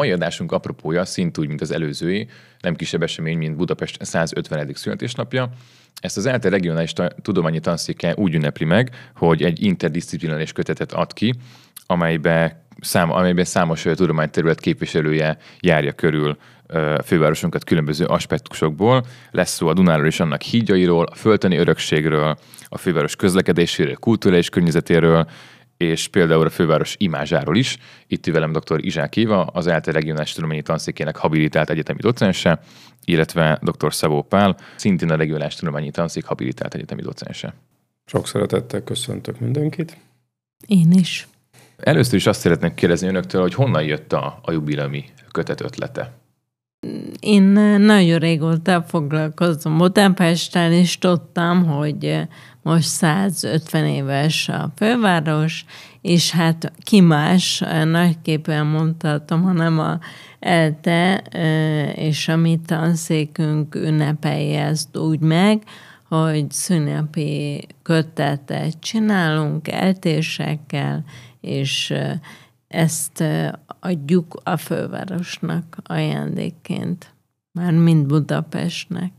mai adásunk apropója szintúgy, mint az előzői, nem kisebb esemény, mint Budapest 150. születésnapja. Ezt az ELTE regionális tudományi tanszéke úgy ünnepli meg, hogy egy interdisziplinális kötetet ad ki, amelybe szám, amelyben számos tudományterület képviselője járja körül fővárosunkat különböző aspektusokból. Lesz szó a Dunáról és annak hídjairól, a földtani örökségről, a főváros közlekedéséről, kulturális környezetéről, és például a főváros imázsáról is. Itt velem dr. Izsák Éva, az ELTE regionális tudományi tanszékének habilitált egyetemi docense, illetve dr. Szabó Pál, szintén a regionális tudományi tanszék habilitált egyetemi docense. Sok szeretettel köszöntök mindenkit. Én is. Először is azt szeretnék kérdezni önöktől, hogy honnan jött a, a jubileumi kötet ötlete? Én nagyon régóta foglalkozom Budapesttel, és tudtam, hogy most 150 éves a főváros, és hát ki más, nagyképpen mondhatom, hanem a ELTE és a mi tanszékünk ünnepelje ezt úgy meg, hogy szünnepi kötetet csinálunk eltésekkel, és ezt adjuk a fővárosnak ajándékként, már mind Budapestnek.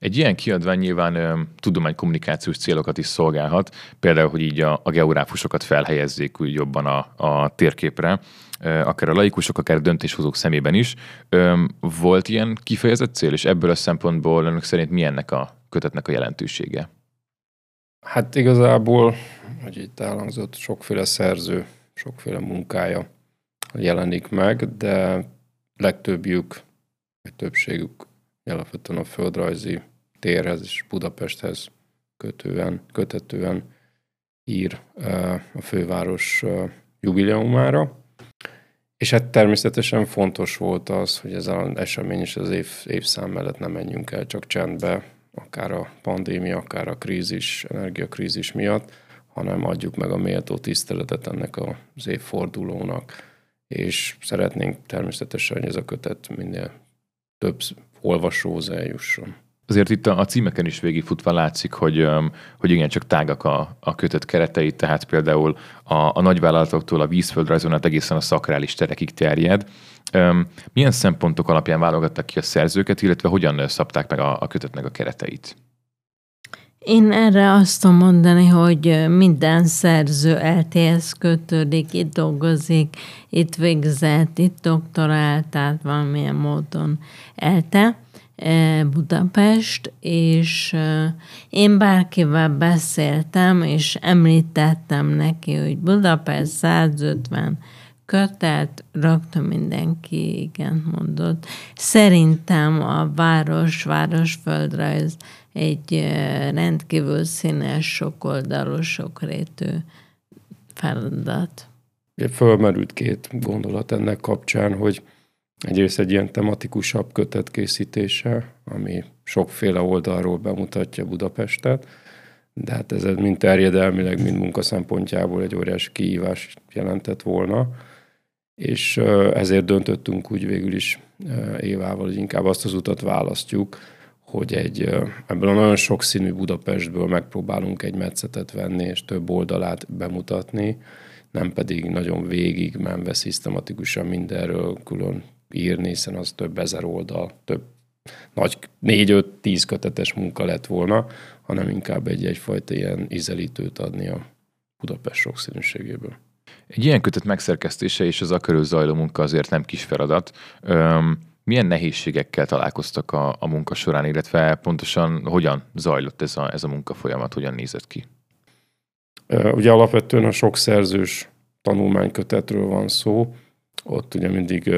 Egy ilyen kiadvány nyilván tudománykommunikációs célokat is szolgálhat, például, hogy így a, a geográfusokat felhelyezzék úgy jobban a, a térképre, ö, akár a laikusok, akár a döntéshozók szemében is. Ö, volt ilyen kifejezett cél, és ebből a szempontból önök szerint mi ennek a kötetnek a jelentősége? Hát igazából, hogy itt elhangzott, sokféle szerző, sokféle munkája jelenik meg, de legtöbbjük, vagy többségük alapvetően a földrajzi térhez és Budapesthez kötően, kötetően ír a főváros jubileumára. És hát természetesen fontos volt az, hogy ez az esemény és az év, évszám mellett nem menjünk el csak csendbe, akár a pandémia, akár a krízis, energiakrízis miatt, hanem adjuk meg a méltó tiszteletet ennek az évfordulónak. És szeretnénk természetesen, hogy ez a kötet minél több olvasóhoz eljusson. Azért itt a, címeken is végigfutva látszik, hogy, hogy igen, csak tágak a, a kötött keretei, tehát például a, a nagyvállalatoktól a vízföldrajzon át egészen a szakrális terekig terjed. Milyen szempontok alapján válogattak ki a szerzőket, illetve hogyan szabták meg a, a kötetnek a kereteit? Én erre azt tudom mondani, hogy minden szerző LTS kötődik, itt dolgozik, itt végzett, itt doktorált, tehát valamilyen módon ELTE, Budapest, és én bárkivel beszéltem, és említettem neki, hogy Budapest 150 kötet, rögtön mindenki igen mondott. Szerintem a város, városföldrajz egy rendkívül színes, sokoldalú, sokrétű feladat. Fölmerült két gondolat ennek kapcsán, hogy egyrészt egy ilyen tematikusabb kötet készítése, ami sokféle oldalról bemutatja Budapestet, de hát ez mind terjedelmileg, mind munka szempontjából egy óriási kihívás jelentett volna, és ezért döntöttünk úgy végül is Évával, hogy inkább azt az utat választjuk, hogy egy, ebből a nagyon sokszínű Budapestből megpróbálunk egy metszetet venni, és több oldalát bemutatni, nem pedig nagyon végig menve szisztematikusan mindenről külön írni, hiszen az több ezer oldal, több nagy négy-öt-tíz kötetes munka lett volna, hanem inkább egy egyfajta ilyen ízelítőt adni a Budapest sokszínűségéből. Egy ilyen kötet megszerkesztése és az a körül zajló munka azért nem kis feladat. Öm, milyen nehézségekkel találkoztak a, a munka során, illetve pontosan hogyan zajlott ez a, ez a munka folyamat, hogyan nézett ki? Ugye alapvetően a sok szerzős tanulmánykötetről van szó, ott ugye mindig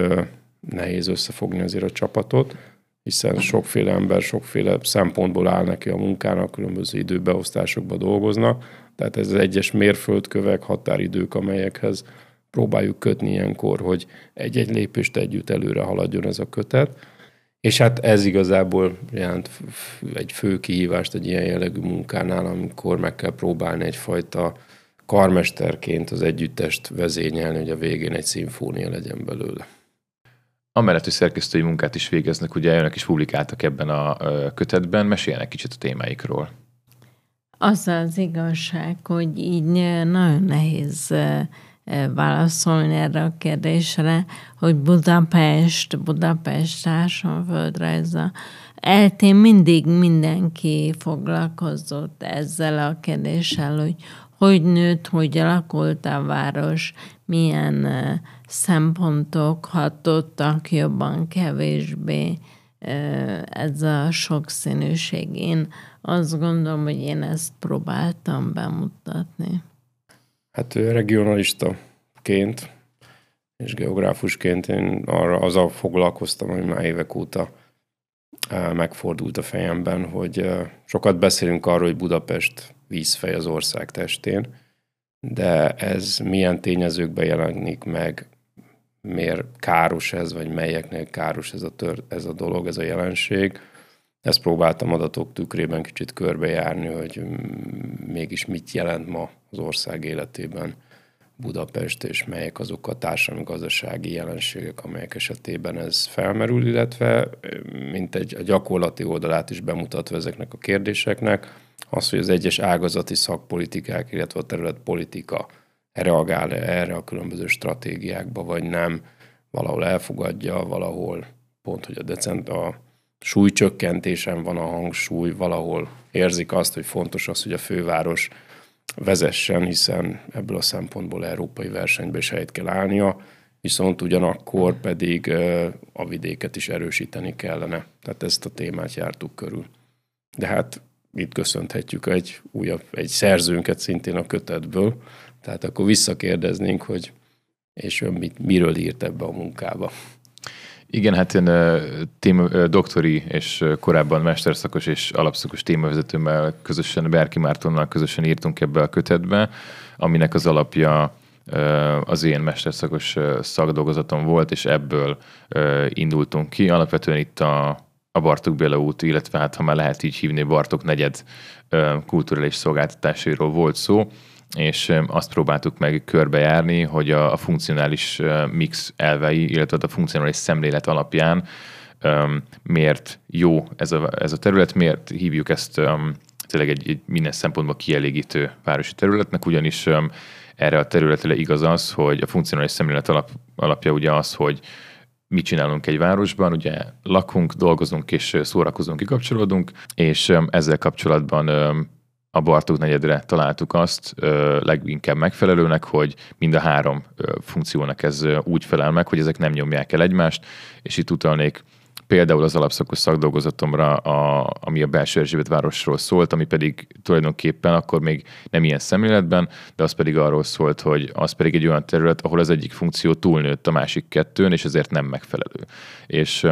nehéz összefogni azért a csapatot, hiszen sokféle ember sokféle szempontból áll neki a munkának, különböző időbeosztásokban dolgoznak, tehát ez az egyes mérföldkövek, határidők, amelyekhez próbáljuk kötni ilyenkor, hogy egy-egy lépést együtt előre haladjon ez a kötet. És hát ez igazából jelent egy fő kihívást egy ilyen jellegű munkánál, amikor meg kell próbálni egyfajta karmesterként az együttest vezényelni, hogy a végén egy szimfónia legyen belőle. Amellett, hogy szerkesztői munkát is végeznek, ugye önök is publikáltak ebben a kötetben, meséljenek kicsit a témáikról. Az az igazság, hogy így nagyon nehéz válaszolni erre a kérdésre, hogy Budapest, Budapest társadalomföldrajza eltén mindig mindenki foglalkozott ezzel a kérdéssel, hogy hogy nőtt, hogy alakult a város, milyen szempontok hatottak jobban, kevésbé ez a sokszínűség. Én azt gondolom, hogy én ezt próbáltam bemutatni. Hát regionalistaként és geográfusként én arra azzal foglalkoztam, hogy már évek óta megfordult a fejemben, hogy sokat beszélünk arról, hogy Budapest vízfej az ország testén, de ez milyen tényezőkben jelenik meg, miért káros ez, vagy melyeknél káros ez a, tör, ez a dolog, ez a jelenség. Ezt próbáltam adatok tükrében kicsit körbejárni, hogy mégis mit jelent ma az ország életében Budapest, és melyek azok a társadalmi-gazdasági jelenségek, amelyek esetében ez felmerül, illetve mint egy a gyakorlati oldalát is bemutatva ezeknek a kérdéseknek, az, hogy az egyes ágazati szakpolitikák, illetve a területpolitika reagál erre a különböző stratégiákba, vagy nem, valahol elfogadja, valahol pont, hogy a, decent, a súlycsökkentésen van a hangsúly, valahol érzik azt, hogy fontos az, hogy a főváros vezessen, hiszen ebből a szempontból európai versenybe is helyet kell állnia, viszont ugyanakkor pedig a vidéket is erősíteni kellene. Tehát ezt a témát jártuk körül. De hát itt köszönhetjük egy újabb, egy szerzőnket szintén a kötetből, tehát akkor visszakérdeznénk, hogy és ön mit, miről írt ebbe a munkába. Igen, hát én téma, doktori és korábban mesterszakos és alapszakos témavezetőmmel közösen, Berki Mártonnal közösen írtunk ebbe a kötetbe, aminek az alapja az én mesterszakos szakdolgozatom volt, és ebből indultunk ki. Alapvetően itt a, a Bartók Béla út, illetve hát ha már lehet így hívni, Bartók negyed kulturális szolgáltatásairól volt szó, és azt próbáltuk meg körbejárni, hogy a, a funkcionális mix elvei, illetve a funkcionális szemlélet alapján um, miért jó ez a, ez a terület, miért hívjuk ezt um, tényleg egy, egy minden szempontból kielégítő városi területnek, ugyanis um, erre a területre igaz az, hogy a funkcionális szemlélet alap, alapja ugye az, hogy mit csinálunk egy városban, ugye lakunk, dolgozunk és szórakozunk, kikapcsolódunk, és ezzel kapcsolatban a Bartók negyedre találtuk azt leginkább megfelelőnek, hogy mind a három ö, funkciónak ez úgy felel meg, hogy ezek nem nyomják el egymást, és itt utalnék például az alapszakos szakdolgozatomra, a, ami a belső Erzsébet városról szólt, ami pedig tulajdonképpen akkor még nem ilyen szemléletben, de az pedig arról szólt, hogy az pedig egy olyan terület, ahol az egyik funkció túlnőtt a másik kettőn, és ezért nem megfelelő. És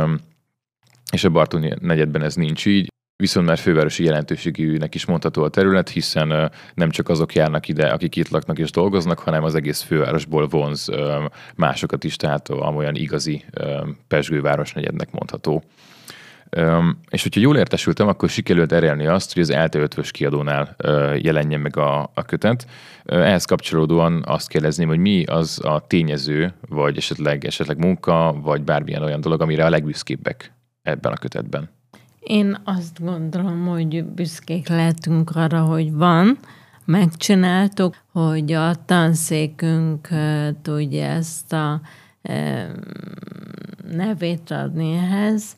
és a Bartók negyedben ez nincs így, viszont már fővárosi jelentőségűnek is mondható a terület, hiszen nem csak azok járnak ide, akik itt laknak és dolgoznak, hanem az egész fővárosból vonz másokat is, tehát amolyan igazi pesgő városnegyednek mondható. És hogyha jól értesültem, akkor sikerült elérni azt, hogy az ELTE 5 kiadónál jelenjen meg a, a kötet. Ehhez kapcsolódóan azt kérdezném, hogy mi az a tényező, vagy esetleg, esetleg munka, vagy bármilyen olyan dolog, amire a legbüszkébbek ebben a kötetben. Én azt gondolom, hogy büszkék lehetünk arra, hogy van, megcsináltuk, hogy a tanszékünk tudja ezt a nevét adni ehhez.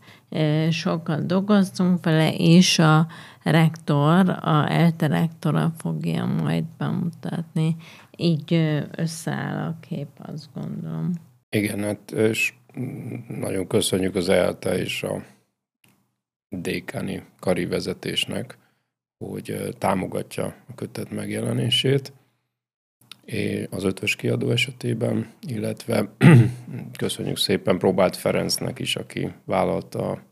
Sokat dolgoztunk vele, és a rektor, a ELTE rektora fogja majd bemutatni. Így összeáll a kép, azt gondolom. Igen, hát és nagyon köszönjük az ELTE és a dékáni kari vezetésnek, hogy támogatja a kötet megjelenését. Az ötös kiadó esetében, illetve köszönjük szépen Próbált Ferencnek is, aki vállalta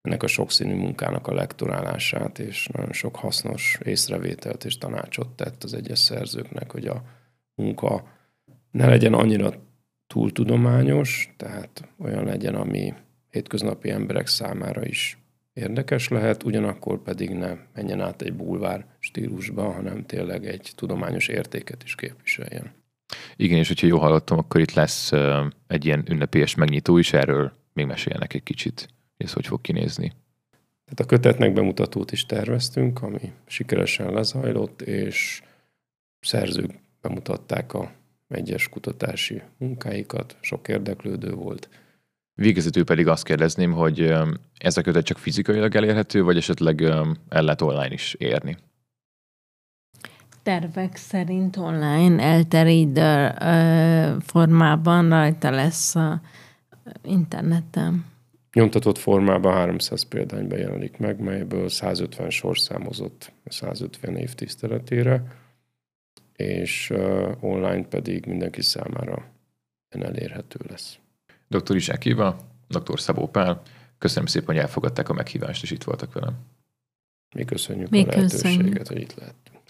ennek a sokszínű munkának a lektorálását, és nagyon sok hasznos észrevételt és tanácsot tett az egyes szerzőknek, hogy a munka ne legyen annyira túl tudományos, tehát olyan legyen, ami hétköznapi emberek számára is érdekes lehet, ugyanakkor pedig ne menjen át egy bulvár stílusba, hanem tényleg egy tudományos értéket is képviseljen. Igen, és hogyha jól hallottam, akkor itt lesz egy ilyen ünnepélyes megnyitó is, erről még meséljenek egy kicsit, ez hogy fog kinézni. Tehát a kötetnek bemutatót is terveztünk, ami sikeresen lezajlott, és szerzők bemutatták a egyes kutatási munkáikat, sok érdeklődő volt. Végezetül pedig azt kérdezném, hogy ez a kötet csak fizikailag elérhető, vagy esetleg el lehet online is érni? Tervek szerint online elterítő formában rajta lesz a interneten. Nyomtatott formában 300 példányban jelenik meg, melyből 150 sorszámozott 150 év tiszteletére, és online pedig mindenki számára elérhető lesz. Dr. Izsák Éva, dr. Szabó Pál, köszönöm szépen, hogy elfogadták a meghívást, és itt voltak velem. Mi köszönjük Mi a lehetőséget, köszönjük. hogy itt lehettünk.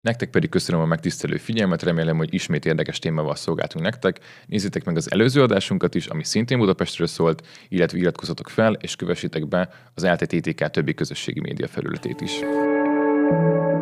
Nektek pedig köszönöm a megtisztelő figyelmet, remélem, hogy ismét érdekes témával szolgáltunk nektek. Nézzétek meg az előző adásunkat is, ami szintén Budapestről szólt, illetve iratkozzatok fel, és kövessétek be az LTTTK többi közösségi média felületét is. thank you